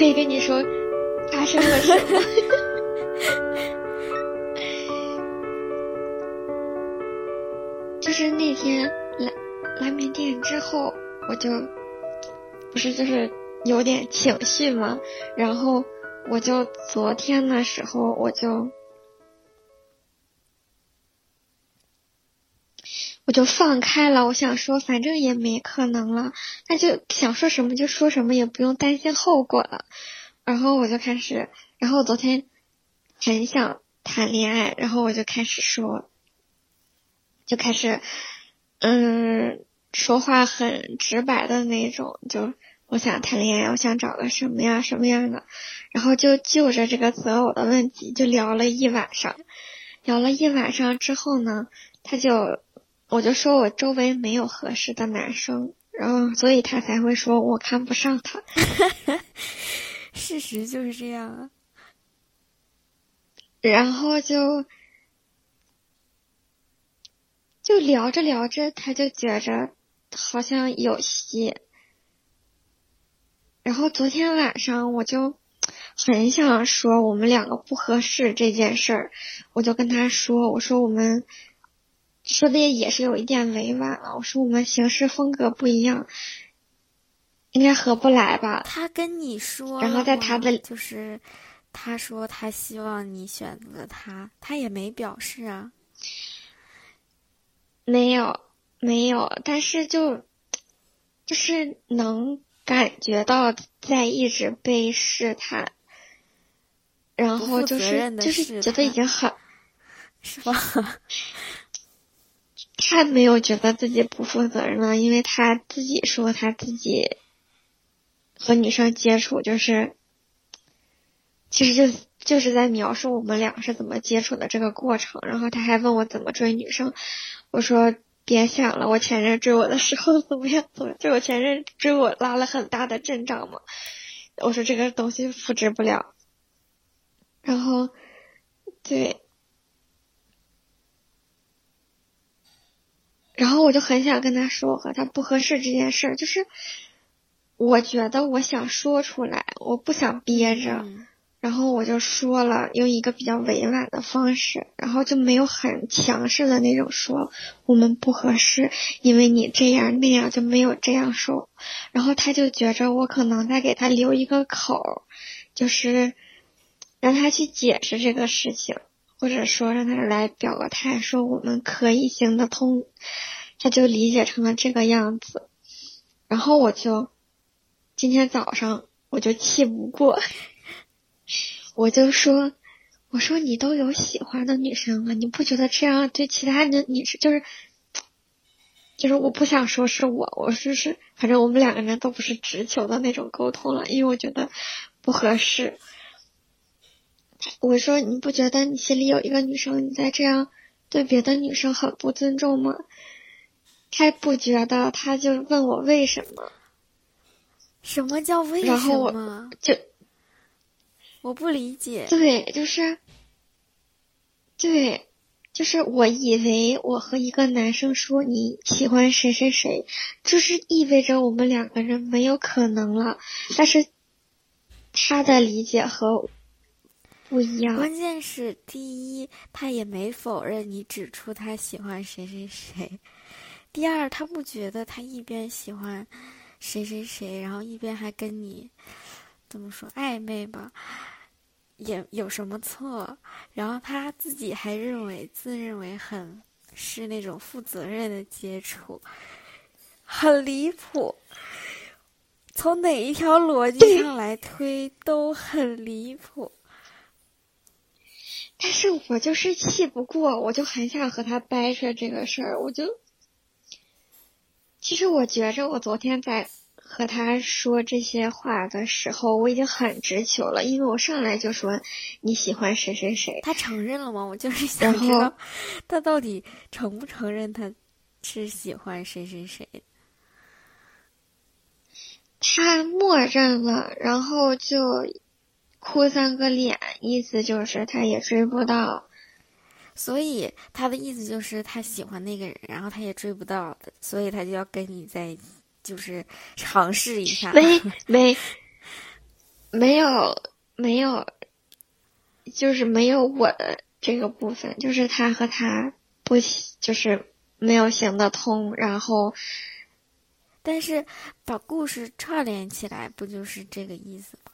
可以跟你说发生了什么。就是那天来来缅甸之后，我就不是就是有点情绪嘛，然后我就昨天的时候我就我就放开了，我想说反正也没可能了，那就想说什么就说什么，也不用担心后果了。然后我就开始，然后昨天很想谈恋爱，然后我就开始说。就开始，嗯，说话很直白的那种，就我想谈恋爱，我想找个什么样什么样的，然后就就着这个择偶的问题就聊了一晚上，聊了一晚上之后呢，他就我就说我周围没有合适的男生，然后所以他才会说我看不上他。事实就是这样啊，然后就。就聊着聊着，他就觉着好像有戏。然后昨天晚上我就很想说我们两个不合适这件事儿，我就跟他说：“我说我们说的也是有一点委婉了。我说我们行事风格不一样，应该合不来吧？”他跟你说，然后在他的就是他说他希望你选择他，他也没表示啊。没有，没有，但是就就是能感觉到在一直被试探，然后就是就是觉得已经很，是吧？他没有觉得自己不负责任了，因为他自己说他自己和女生接触，就是其实就就是在描述我们俩是怎么接触的这个过程，然后他还问我怎么追女生。我说别想了，我前任追我的时候怎么样？怎么就我前任追我拉了很大的阵仗嘛？我说这个东西复制不了。然后，对，然后我就很想跟他说我和他不合适这件事儿，就是我觉得我想说出来，我不想憋着。然后我就说了，用一个比较委婉的方式，然后就没有很强势的那种说我们不合适，因为你这样那样就没有这样说。然后他就觉着我可能在给他留一个口，就是让他去解释这个事情，或者说让他来表个态，说我们可以行得通。他就理解成了这个样子。然后我就今天早上我就气不过。我就说，我说你都有喜欢的女生了，你不觉得这样对其他的女生就是，就是我不想说是我，我说是，反正我们两个人都不是直球的那种沟通了，因为我觉得不合适。我说你不觉得你心里有一个女生，你在这样对别的女生很不尊重吗？他不觉得，他就问我为什么？什么叫为什么？然后我就。我不理解。对，就是，对，就是我以为我和一个男生说你喜欢谁谁谁，就是意味着我们两个人没有可能了。但是他的理解和不一样。关键是，第一，他也没否认你指出他喜欢谁谁谁；第二，他不觉得他一边喜欢谁谁谁，然后一边还跟你。怎么说暧昧吧，也有什么错？然后他自己还认为自认为很是那种负责任的接触，很离谱。从哪一条逻辑上来推都很离谱。但是我就是气不过，我就很想和他掰扯这个事儿。我就，其实我觉着我昨天在。和他说这些话的时候，我已经很直球了，因为我上来就说你喜欢谁谁谁。他承认了吗？我就是想知道他到底承不承认他是喜欢谁谁谁。他默认了，然后就哭三个脸，意思就是他也追不到。所以他的意思就是他喜欢那个人，然后他也追不到，所以他就要跟你在。就是尝试一下，没 没没有没有，就是没有我的这个部分，就是他和他不就是没有行得通，然后，但是把故事串联起来，不就是这个意思吗？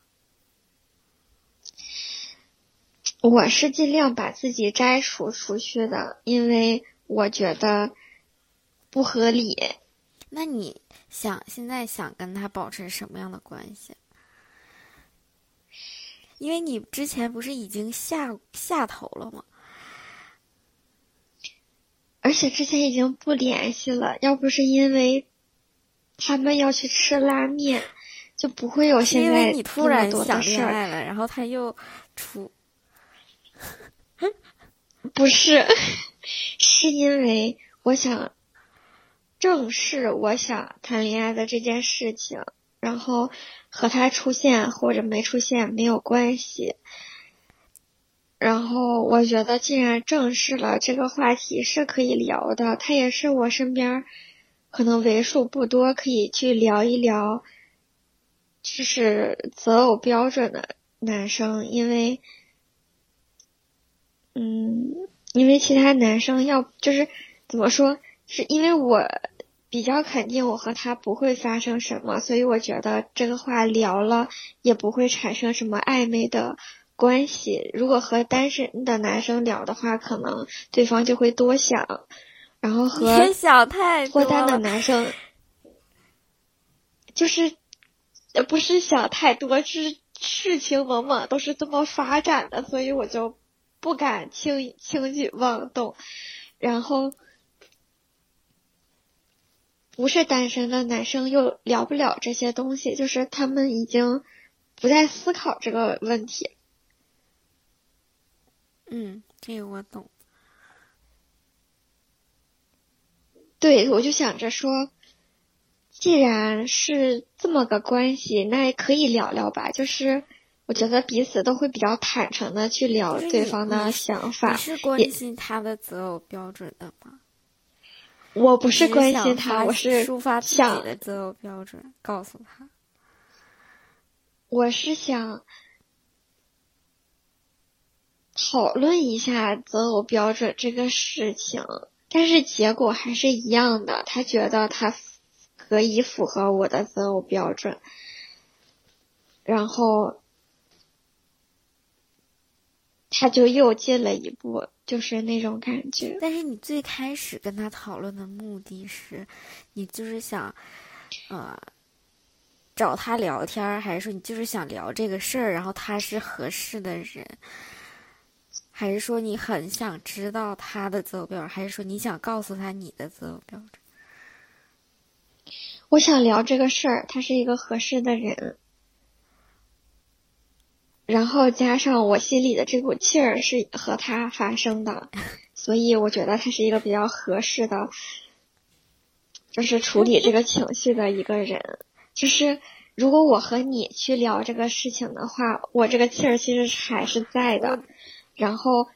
我是尽量把自己摘除出去的，因为我觉得不合理。那你想现在想跟他保持什么样的关系？因为你之前不是已经下下头了吗？而且之前已经不联系了，要不是因为他们要去吃拉面，就不会有现在你突然想恋爱了，然后他又出。不是，是因为我想正视我想谈恋爱的这件事情，然后和他出现或者没出现没有关系。然后我觉得，既然正视了这个话题是可以聊的，他也是我身边可能为数不多可以去聊一聊，就是择偶标准的男生，因为。嗯，因为其他男生要就是怎么说，是因为我比较肯定我和他不会发生什么，所以我觉得这个话聊了也不会产生什么暧昧的关系。如果和单身的男生聊的话，可能对方就会多想，然后和想太脱单的男生就是不是想太多，是事情往往都是这么发展的，所以我就。不敢轻轻举妄动，然后不是单身的男生又聊不了这些东西，就是他们已经不再思考这个问题。嗯，这个我懂。对，我就想着说，既然是这么个关系，那也可以聊聊吧，就是。我觉得彼此都会比较坦诚的去聊对方的想法。你是关心他的择偶标准的吗？我不是关心他，我是抒发自己的择偶标准，告诉他。我是想讨论一下择偶标准这个事情，但是结果还是一样的。他觉得他可以符合我的择偶标准，然后。他就又进了一步，就是那种感觉。但是你最开始跟他讨论的目的是，你就是想，呃，找他聊天，还是说你就是想聊这个事儿？然后他是合适的人，还是说你很想知道他的择偶标准？还是说你想告诉他你的择偶标准？我想聊这个事儿，他是一个合适的人。然后加上我心里的这股气儿是和他发生的，所以我觉得他是一个比较合适的，就是处理这个情绪的一个人。就是如果我和你去聊这个事情的话，我这个气儿其实还是在的。然后。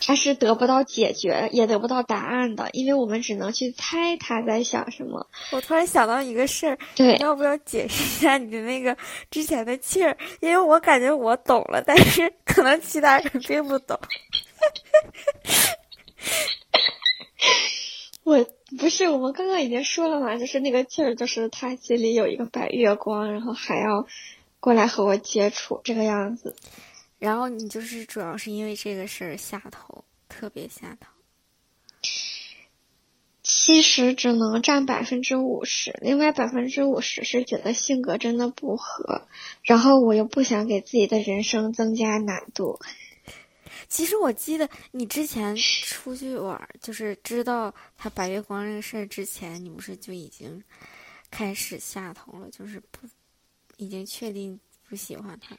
他是得不到解决，也得不到答案的，因为我们只能去猜他在想什么。我突然想到一个事儿，对，要不要解释一下你的那个之前的气儿？因为我感觉我懂了，但是 可能其他人并不懂。我不是，我们刚刚已经说了嘛，就是那个气儿，就是他心里有一个白月光，然后还要过来和我接触，这个样子。然后你就是主要是因为这个事儿下头，特别下头。其实只能占百分之五十，另外百分之五十是觉得性格真的不合，然后我又不想给自己的人生增加难度。其实我记得你之前出去玩，就是知道他白月光这个事儿之前，你不是就已经开始下头了，就是不已经确定不喜欢他。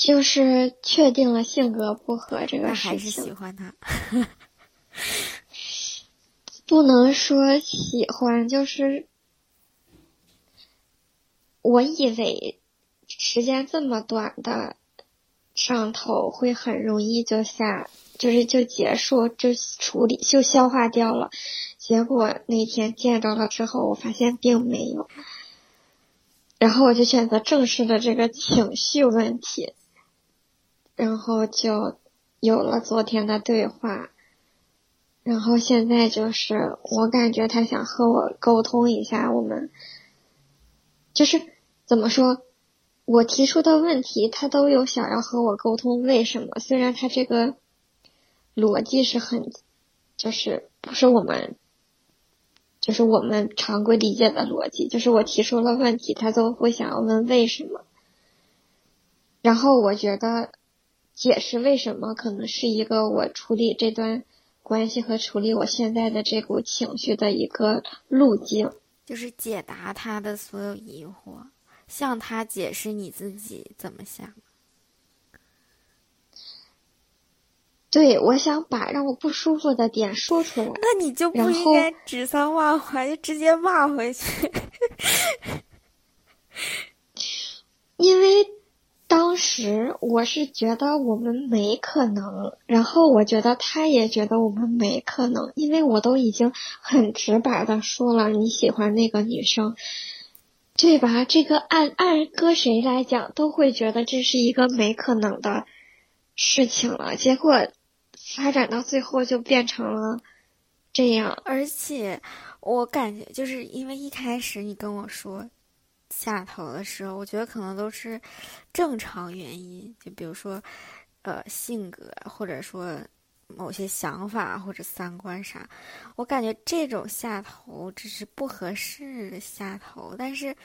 就是确定了性格不合这个事情，还是喜欢他，不能说喜欢，就是我以为时间这么短的上头会很容易就下就是就结束，就处理就消化掉了。结果那天见到了之后，我发现并没有。然后我就选择正视了这个情绪问题，然后就有了昨天的对话。然后现在就是我感觉他想和我沟通一下，我们就是怎么说？我提出的问题，他都有想要和我沟通，为什么？虽然他这个逻辑是很，就是不是我们，就是我们常规理解的逻辑，就是我提出了问题，他都会想要问为什么。然后我觉得解释为什么，可能是一个我处理这段关系和处理我现在的这股情绪的一个路径，就是解答他的所有疑惑。向他解释你自己怎么想。对，我想把让我不舒服的点说出来。那你就不应该指桑骂槐，就直接骂回去。因为当时我是觉得我们没可能，然后我觉得他也觉得我们没可能，因为我都已经很直白的说了你喜欢那个女生。对吧？这个按按搁谁来讲，都会觉得这是一个没可能的事情了。结果发展到最后就变成了这样。而且我感觉，就是因为一开始你跟我说下头的时候，我觉得可能都是正常原因，就比如说呃性格，或者说。某些想法或者三观啥，我感觉这种下头只是不合适的下头，但是，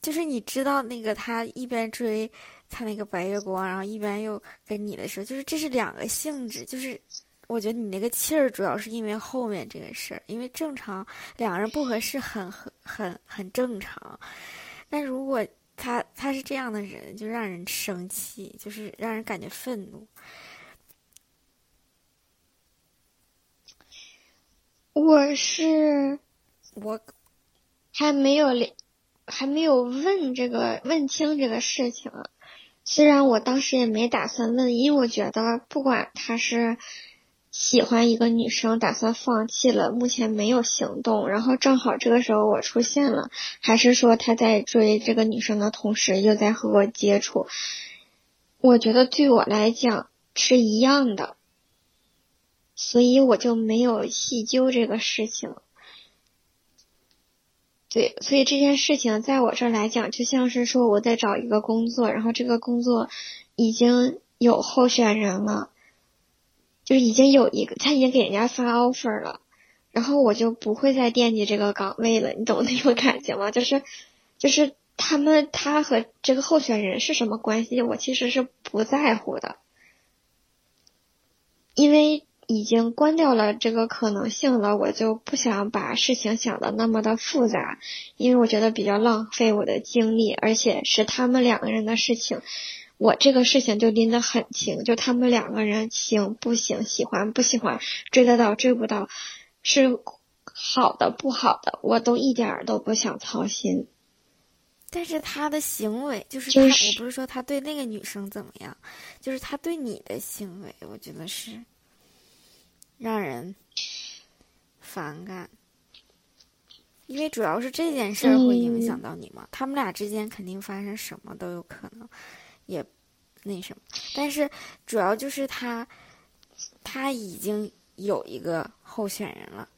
就是你知道那个他一边追他那个白月光，然后一边又跟你的时候，就是这是两个性质，就是我觉得你那个气儿主要是因为后面这个事儿，因为正常两个人不合适很很很很正常，但如果他他是这样的人，就让人生气，就是让人感觉愤怒。我是我还没有还没有问这个问清这个事情。虽然我当时也没打算问，因为我觉得不管他是喜欢一个女生，打算放弃了，目前没有行动，然后正好这个时候我出现了，还是说他在追这个女生的同时又在和我接触，我觉得对我来讲是一样的。所以我就没有细究这个事情，对，所以这件事情在我这儿来讲，就像是说我在找一个工作，然后这个工作已经有候选人了，就是已经有一个，他已经给人家发 offer 了，然后我就不会再惦记这个岗位了，你懂那种感觉吗？就是，就是他们他和这个候选人是什么关系，我其实是不在乎的，因为。已经关掉了这个可能性了，我就不想把事情想的那么的复杂，因为我觉得比较浪费我的精力，而且是他们两个人的事情，我这个事情就拎得很清，就他们两个人行不行，喜欢不喜欢，追得到追不到，是好的不好的，我都一点儿都不想操心。但是他的行为就是他，我不是说他对那个女生怎么样，就是他对你的行为，我觉得是。让人反感，因为主要是这件事儿会影响到你嘛。他们俩之间肯定发生什么都有可能，也那什么。但是主要就是他，他已经有一个候选人了，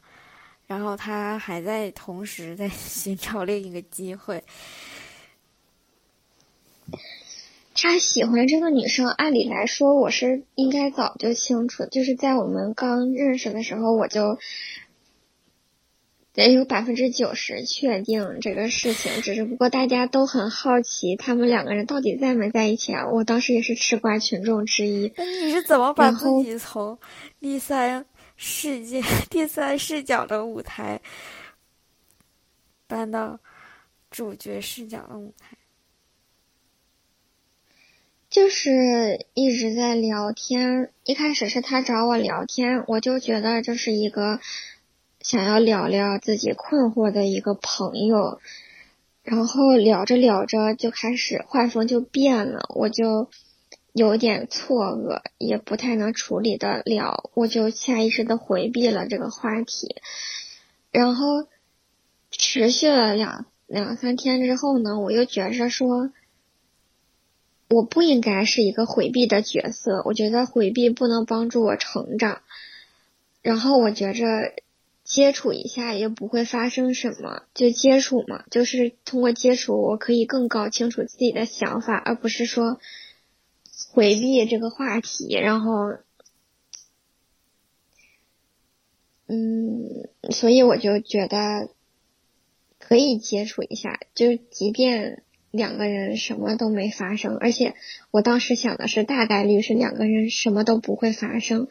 然后他还在同时在 寻找另一个机会。他喜欢这个女生，按理来说我是应该早就清楚，就是在我们刚认识的时候，我就得有百分之九十确定这个事情。只是不过大家都很好奇，他们两个人到底在没在一起啊？我当时也是吃瓜群众之一。那你是怎么把自己从第三世界、第三视角的舞台搬到主角视角的舞台？就是一直在聊天，一开始是他找我聊天，我就觉得这是一个想要聊聊自己困惑的一个朋友，然后聊着聊着就开始画风就变了，我就有点错愕，也不太能处理得了，我就下意识的回避了这个话题。然后持续了两两三天之后呢，我又觉着说，我不应该是一个回避的角色，我觉得回避不能帮助我成长。然后我觉着。接触一下也不会发生什么，就接触嘛，就是通过接触，我可以更搞清楚自己的想法，而不是说回避这个话题。然后，嗯，所以我就觉得可以接触一下，就即便两个人什么都没发生，而且我当时想的是大概率是两个人什么都不会发生。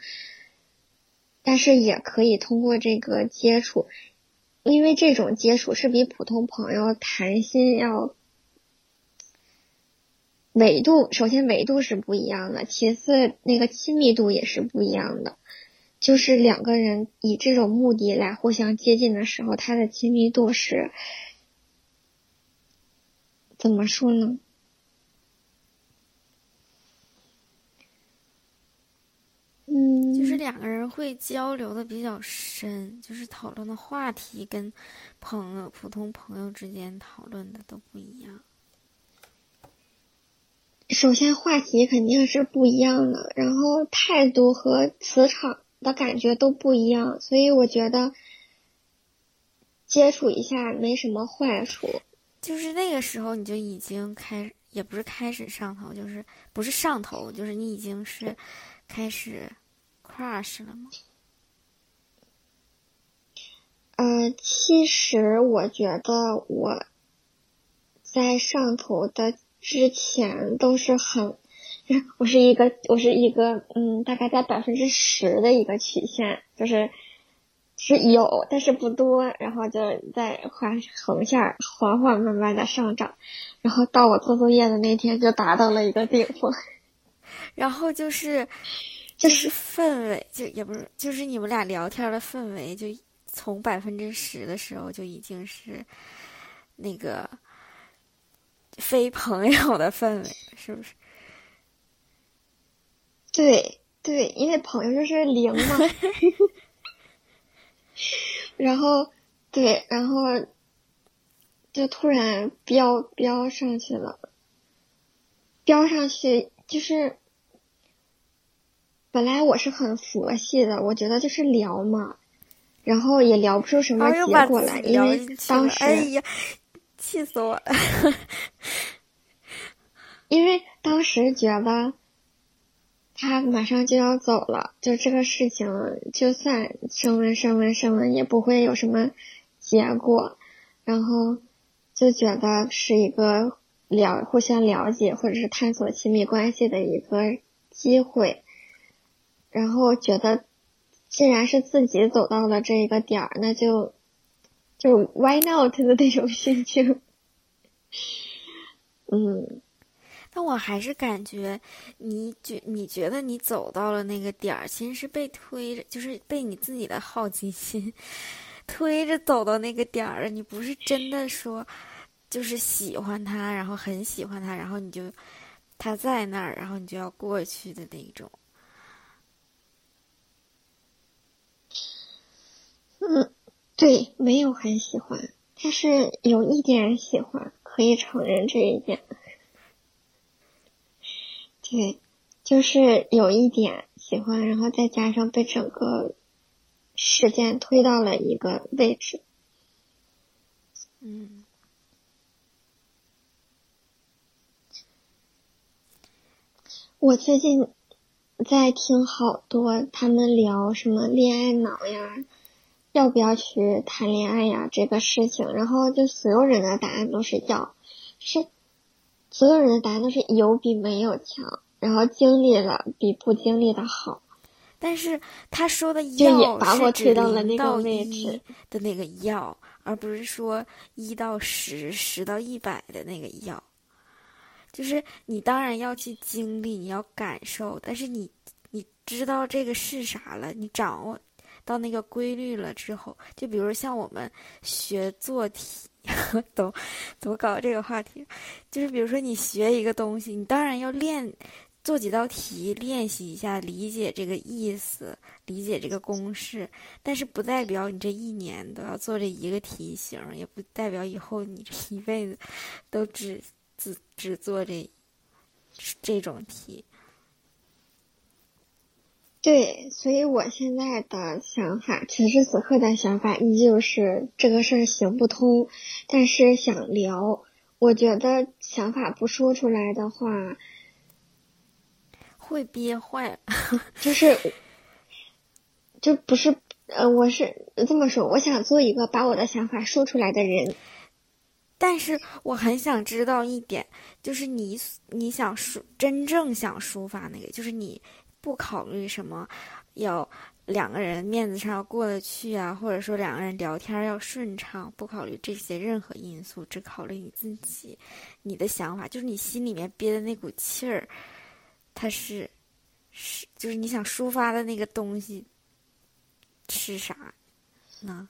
但是也可以通过这个接触，因为这种接触是比普通朋友谈心要维度，首先维度是不一样的，其次那个亲密度也是不一样的。就是两个人以这种目的来互相接近的时候，他的亲密度是怎么说呢？嗯，就是两个人会交流的比较深，就是讨论的话题跟朋友、普通朋友之间讨论的都不一样。首先话题肯定是不一样的，然后态度和磁场的感觉都不一样，所以我觉得接触一下没什么坏处。就是那个时候你就已经开，也不是开始上头，就是不是上头，就是你已经是开始。Crush 了吗？呃，其实我觉得我在上头的之前都是很，我是一个我是一个嗯，大概在百分之十的一个曲线，就是是有，但是不多，然后就在画横线，缓缓慢慢的上涨，然后到我做作业的那天就达到了一个顶峰，然后就是。就是氛围，就也不是，就是你们俩聊天的氛围，就从百分之十的时候就已经是那个非朋友的氛围，是不是？对对，因为朋友就是零嘛。然后对，然后就突然飙飙上去了，飙上去就是。本来我是很佛系的，我觉得就是聊嘛，然后也聊不出什么结果来，因为当时，哎呀，气死我了！因为当时觉得他马上就要走了，就这个事情，就算升温、升温、升温，也不会有什么结果，然后就觉得是一个了互相了解或者是探索亲密关系的一个机会。然后觉得，既然是自己走到了这一个点儿，那就就 why not 的那种心情。嗯，但我还是感觉，你觉你觉得你走到了那个点儿，其实是被推着，就是被你自己的好奇心推着走到那个点儿了。你不是真的说，就是喜欢他，然后很喜欢他，然后你就他在那儿，然后你就要过去的那种。嗯，对，没有很喜欢，但是有一点喜欢，可以承认这一点。对，就是有一点喜欢，然后再加上被整个事件推到了一个位置。嗯，我最近在听好多他们聊什么恋爱脑呀。要不要去谈恋爱呀？这个事情，然后就所有人的答案都是要，是所有人的答案都是有比没有强，然后经历了比不经历的好。但是他说的要把我推到一的那个要，而不是说一到十、十到一百的那个要。就是你当然要去经历，你要感受，但是你你知道这个是啥了，你掌握。到那个规律了之后，就比如像我们学做题，都怎么搞这个话题？就是比如说你学一个东西，你当然要练，做几道题练习一下，理解这个意思，理解这个公式。但是不代表你这一年都要做这一个题型，也不代表以后你这一辈子都只只只做这这种题。对，所以我现在的想法，此时此刻的想法依旧是这个事儿行不通，但是想聊。我觉得想法不说出来的话，会憋坏。就是，就不是呃，我是这么说，我想做一个把我的想法说出来的人。但是我很想知道一点，就是你你想抒真正想抒发那个，就是你。不考虑什么，要两个人面子上要过得去啊，或者说两个人聊天要顺畅，不考虑这些任何因素，只考虑你自己，你的想法，就是你心里面憋的那股气儿，它是，是就是你想抒发的那个东西是啥呢？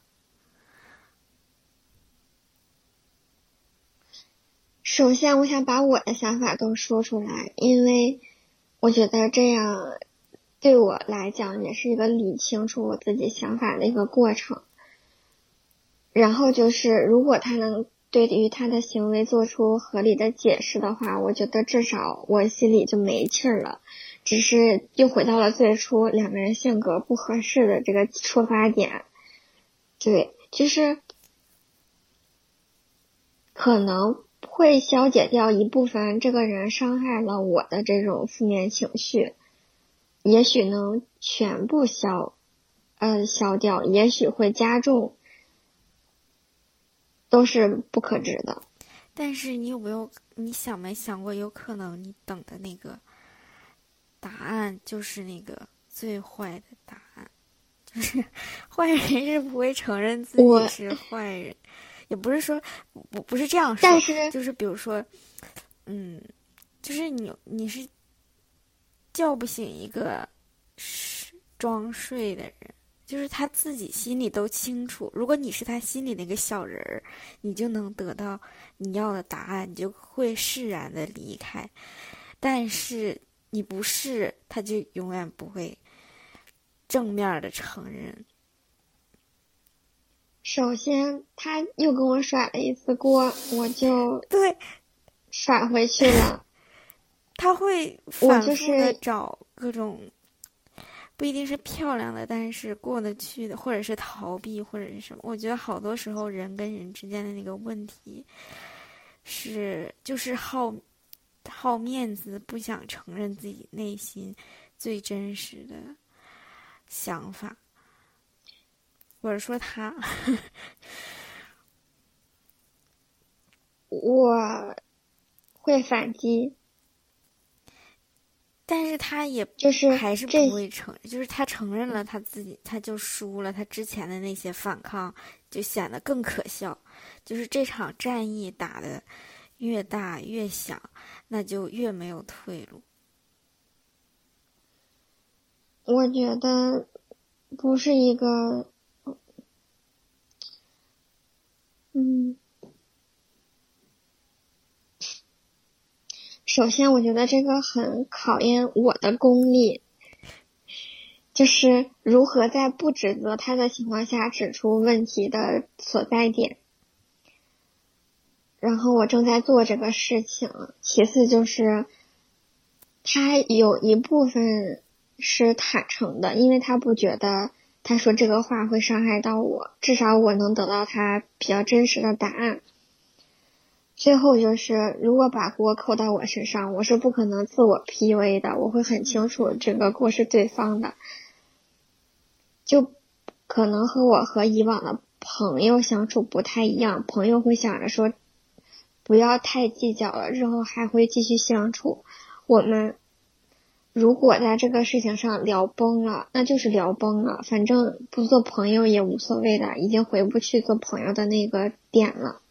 首先，我想把我的想法都说出来，因为。我觉得这样对我来讲也是一个理清楚我自己想法的一个过程。然后就是，如果他能对于他的行为做出合理的解释的话，我觉得至少我心里就没气儿了。只是又回到了最初两个人性格不合适的这个出发点。对，就是可能。会消解掉一部分这个人伤害了我的这种负面情绪，也许能全部消，呃，消掉，也许会加重，都是不可知的。但是你有没有，你想没想过，有可能你等的那个答案就是那个最坏的答案，就是 坏人是不会承认自己是坏人。也不是说不不是这样说，就是比如说，嗯，就是你你是叫不醒一个装睡的人，就是他自己心里都清楚。如果你是他心里那个小人儿，你就能得到你要的答案，你就会释然的离开。但是你不是，他就永远不会正面的承认。首先，他又跟我甩了一次锅，我就对甩回去了。他会反复的找各种不一定是漂亮的，但是过得去的，或者是逃避，或者是什么。我觉得好多时候人跟人之间的那个问题是就是好好面子，不想承认自己内心最真实的想法。或者说他，我会反击，但是他也就是还是不会承，就是他承认了他自己，他就输了，他之前的那些反抗就显得更可笑。就是这场战役打的越大越响，那就越没有退路。我觉得不是一个。嗯，首先，我觉得这个很考验我的功力，就是如何在不指责他的情况下指出问题的所在点。然后我正在做这个事情。其次就是，他有一部分是坦诚的，因为他不觉得。他说这个话会伤害到我，至少我能得到他比较真实的答案。最后就是，如果把锅扣到我身上，我是不可能自我 PUA 的，我会很清楚这个锅是对方的。就可能和我和以往的朋友相处不太一样，朋友会想着说，不要太计较了，日后还会继续相处。我们。如果在这个事情上聊崩了，那就是聊崩了，反正不做朋友也无所谓的，已经回不去做朋友的那个点了。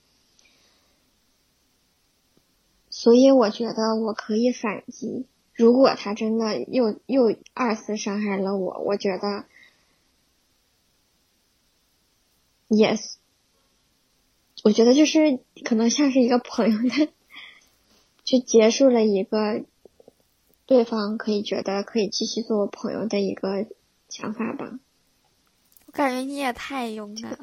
所以我觉得我可以反击。如果他真的又又二次伤害了我，我觉得，yes，我觉得就是可能像是一个朋友的，就结束了一个。对方可以觉得可以继续做我朋友的一个想法吧。我感觉你也太勇敢了。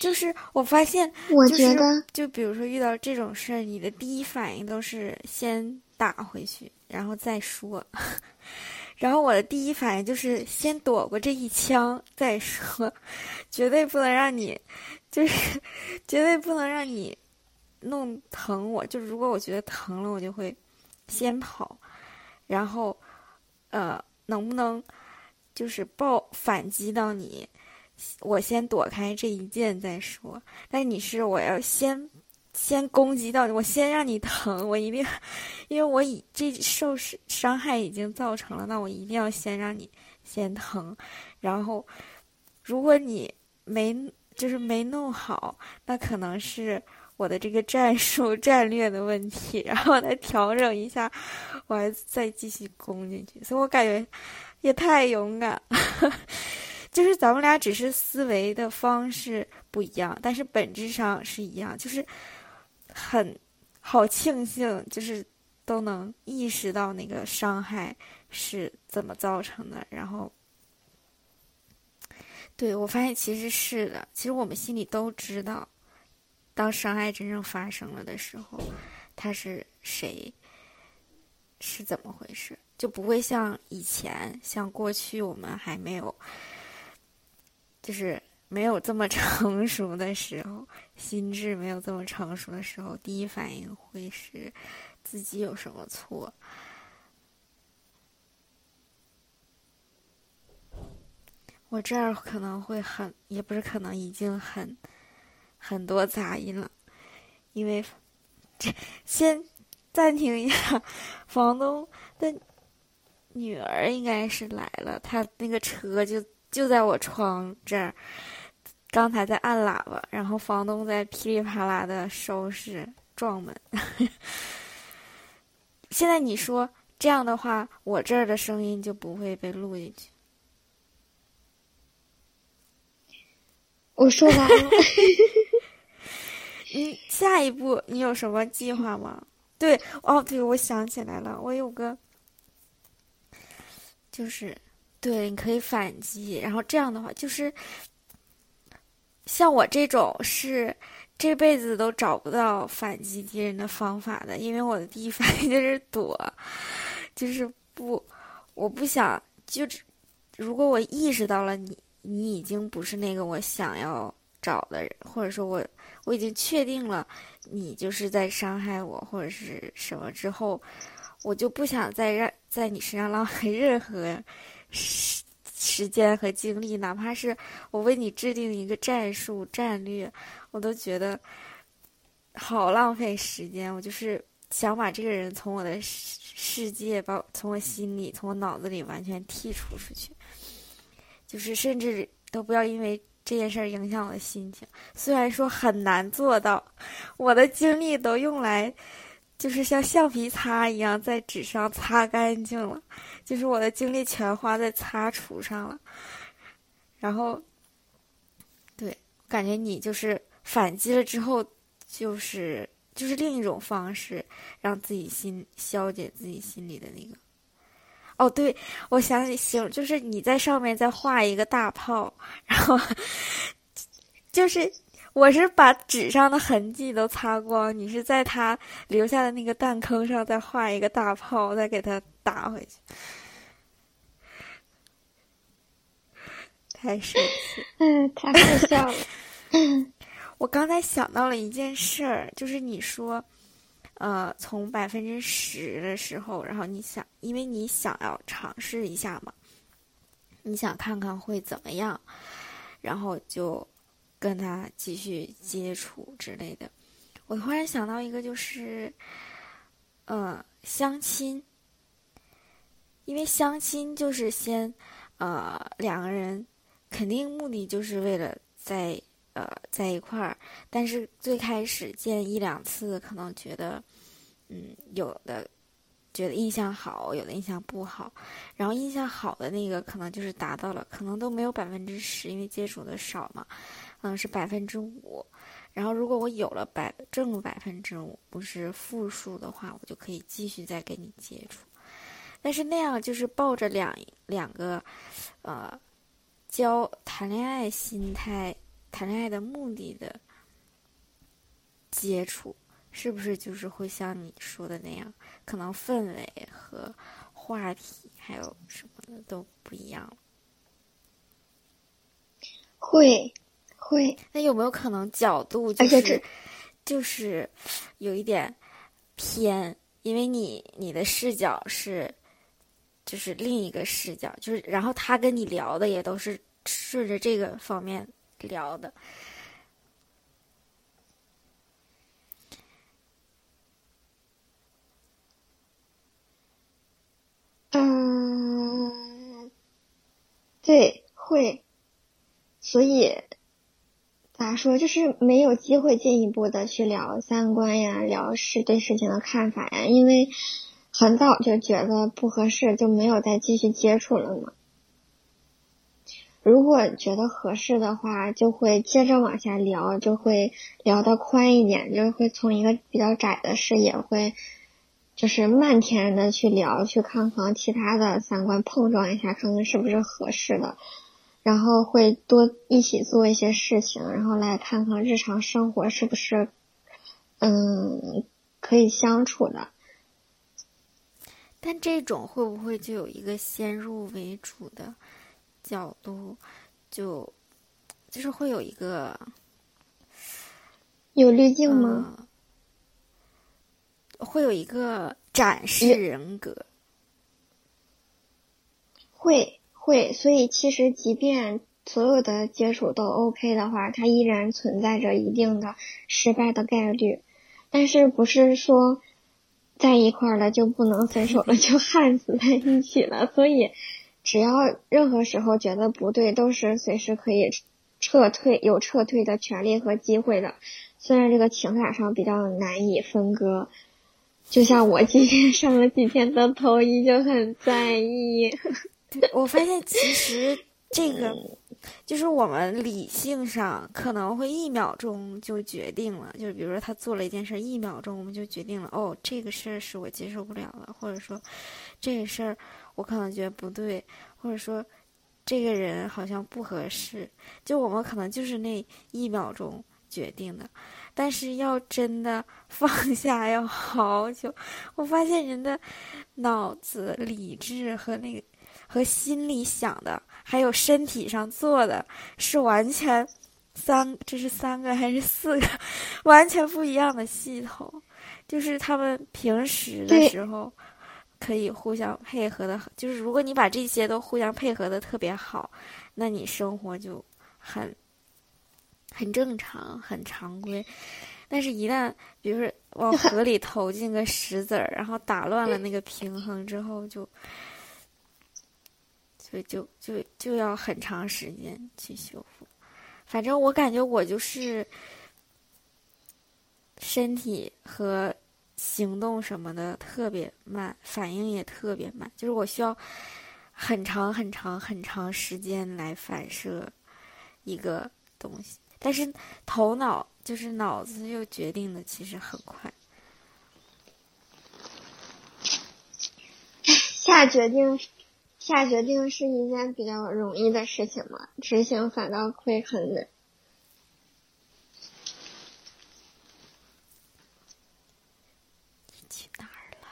就是我发现，我觉得，就比如说遇到这种事儿，你的第一反应都是先打回去，然后再说。然后我的第一反应就是先躲过这一枪再说，绝对不能让你，就是 绝对不能让你弄疼我。就如果我觉得疼了，我就会先跑。然后，呃，能不能就是爆反击到你？我先躲开这一剑再说。但你是我要先先攻击到你，我先让你疼，我一定，因为我已这受伤害已经造成了，那我一定要先让你先疼。然后，如果你没就是没弄好，那可能是我的这个战术战略的问题，然后再调整一下，我还再继续攻进去。所以我感觉也太勇敢了。就是咱们俩只是思维的方式不一样，但是本质上是一样。就是很好庆幸，就是都能意识到那个伤害是怎么造成的。然后，对我发现其实是的，其实我们心里都知道，当伤害真正发生了的时候，他是谁，是怎么回事，就不会像以前，像过去我们还没有。就是没有这么 成熟的时候，心智没有这么成熟的时候，第一反应会是自己有什么错。我这儿可能会很，也不是可能，已经很很多杂音了，因为这 先暂停一下，房东的女儿应该是来了，他那个车就。就在我窗这儿，刚才在按喇叭，然后房东在噼里啪啦的收拾撞门。现在你说这样的话，我这儿的声音就不会被录进去。我说完了。你下一步你有什么计划吗？对，哦，对，我想起来了，我有个，就是。对，你可以反击，然后这样的话，就是像我这种是这辈子都找不到反击敌人的方法的，因为我的第一反应就是躲，就是不，我不想就，如果我意识到了你，你已经不是那个我想要找的人，或者说我我已经确定了你就是在伤害我或者是什么之后，我就不想再让在你身上浪费任何。时时间和精力，哪怕是我为你制定一个战术战略，我都觉得好浪费时间。我就是想把这个人从我的世界，把从我心里、从我脑子里完全剔除出去。就是甚至都不要因为这件事儿影响我的心情。虽然说很难做到，我的精力都用来。就是像橡皮擦一样在纸上擦干净了，就是我的精力全花在擦除上了。然后，对，感觉你就是反击了之后，就是就是另一种方式，让自己心消解自己心里的那个。哦，对，我想起行，就是你在上面再画一个大炮，然后就是。我是把纸上的痕迹都擦光，你是在他留下的那个弹坑上再画一个大炮，再给他打回去，太神奇！嗯，太好笑了。我刚才想到了一件事儿，就是你说，呃，从百分之十的时候，然后你想，因为你想要尝试一下嘛，你想看看会怎么样，然后就。跟他继续接触之类的，我突然想到一个，就是，呃，相亲。因为相亲就是先，呃，两个人肯定目的就是为了在呃在一块儿，但是最开始见一两次，可能觉得，嗯，有的觉得印象好，有的印象不好，然后印象好的那个可能就是达到了，可能都没有百分之十，因为接触的少嘛。嗯是百分之五，然后如果我有了百正百分之五，不是负数的话，我就可以继续再跟你接触。但是那样就是抱着两两个，呃，交谈恋爱心态、谈恋爱的目的的接触，是不是就是会像你说的那样，可能氛围和话题还有什么的都不一样？会，会。那有没有可能角度就是就是有一点偏？因为你你的视角是。就是另一个视角，就是然后他跟你聊的也都是顺着这个方面聊的。嗯，对，会，所以咋说，就是没有机会进一步的去聊三观呀，聊事对事情的看法呀，因为。很早就觉得不合适，就没有再继续接触了嘛。如果觉得合适的话，就会接着往下聊，就会聊得宽一点，就会从一个比较窄的视野，会就是漫天的去聊，去看看其他的三观碰撞一下，看看是不是合适的，然后会多一起做一些事情，然后来看看日常生活是不是嗯可以相处的。但这种会不会就有一个先入为主的角度，就就是会有一个有滤镜吗？会有一个展示人格，会会，所以其实即便所有的接触都 OK 的话，它依然存在着一定的失败的概率，但是不是说。在一块儿了就不能分手了，就 焊死在一起了。所以，只要任何时候觉得不对，都是随时可以撤退，有撤退的权利和机会的。虽然这个情感上比较难以分割，就像我今天上了几天的头，依旧很在意。我发现其实 这个。就是我们理性上可能会一秒钟就决定了，就是比如说他做了一件事，一秒钟我们就决定了，哦，这个事儿是我接受不了的，或者说这个事儿我可能觉得不对，或者说这个人好像不合适，就我们可能就是那一秒钟决定的，但是要真的 放下要好久。我发现人的脑子、理智和那个和心里想的。还有身体上做的是完全三，这是三个还是四个 完全不一样的系统？就是他们平时的时候可以互相配合的，就是如果你把这些都互相配合的特别好，那你生活就很很正常、很常规。但是，一旦比如说往 河里投进个石子儿，然后打乱了那个平衡之后，就。所以就就就要很长时间去修复，反正我感觉我就是身体和行动什么的特别慢，反应也特别慢，就是我需要很长很长很长时间来反射一个东西，但是头脑就是脑子又决定的其实很快，下决定。下决定是一件比较容易的事情嘛，执行反倒会很难。去哪儿了？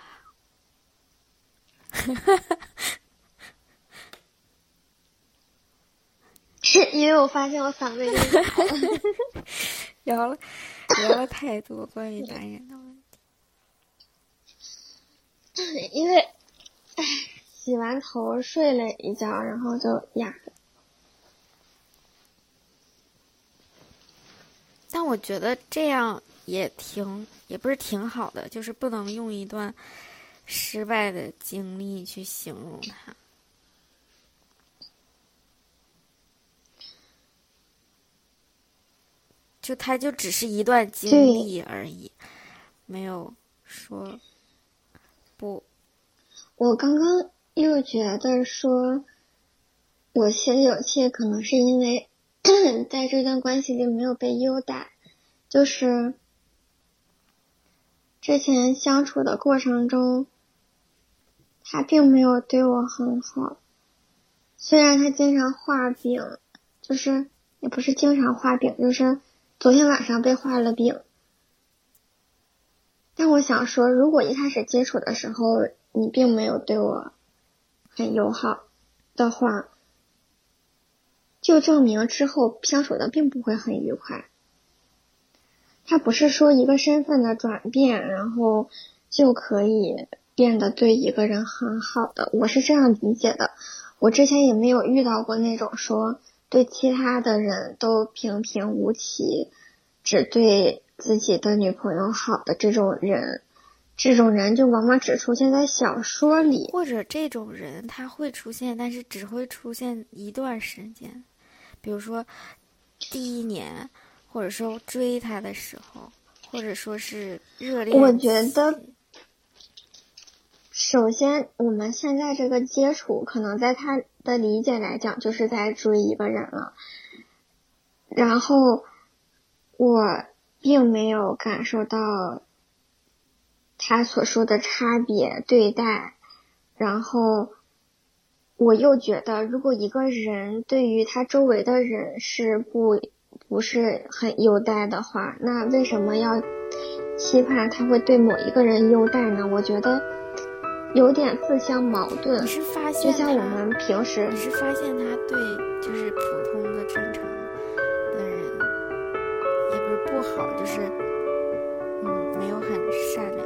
是 因为我发现我嗓子有点 聊了聊了太多关于男人的问题，因为，唉。洗完头睡了一觉，然后就哑。但我觉得这样也挺，也不是挺好的，就是不能用一段失败的经历去形容它。就它就只是一段经历而已，没有说不。我刚刚。又觉得说，我写有气可能是因为 在这段关系里没有被优待，就是之前相处的过程中，他并没有对我很好。虽然他经常画饼，就是也不是经常画饼，就是昨天晚上被画了饼。但我想说，如果一开始接触的时候你并没有对我很友好的话，就证明之后相处的并不会很愉快。他不是说一个身份的转变，然后就可以变得对一个人很好的。我是这样理解的。我之前也没有遇到过那种说对其他的人都平平无奇，只对。自己的女朋友好的这种人，这种人就往往只出现在小说里，或者这种人他会出现，但是只会出现一段时间，比如说第一年，或者说追他的时候，或者说是热恋。我觉得，首先我们现在这个接触，可能在他的理解来讲，就是在追一个人了，然后我。并没有感受到他所说的差别对待，然后我又觉得，如果一个人对于他周围的人是不不是很优待的话，那为什么要期盼他会对某一个人优待呢？我觉得有点自相矛盾。你是发现，就像我们平时，你是发现他对就是普通的正常的人，也不是不好，就是嗯，没有很善良。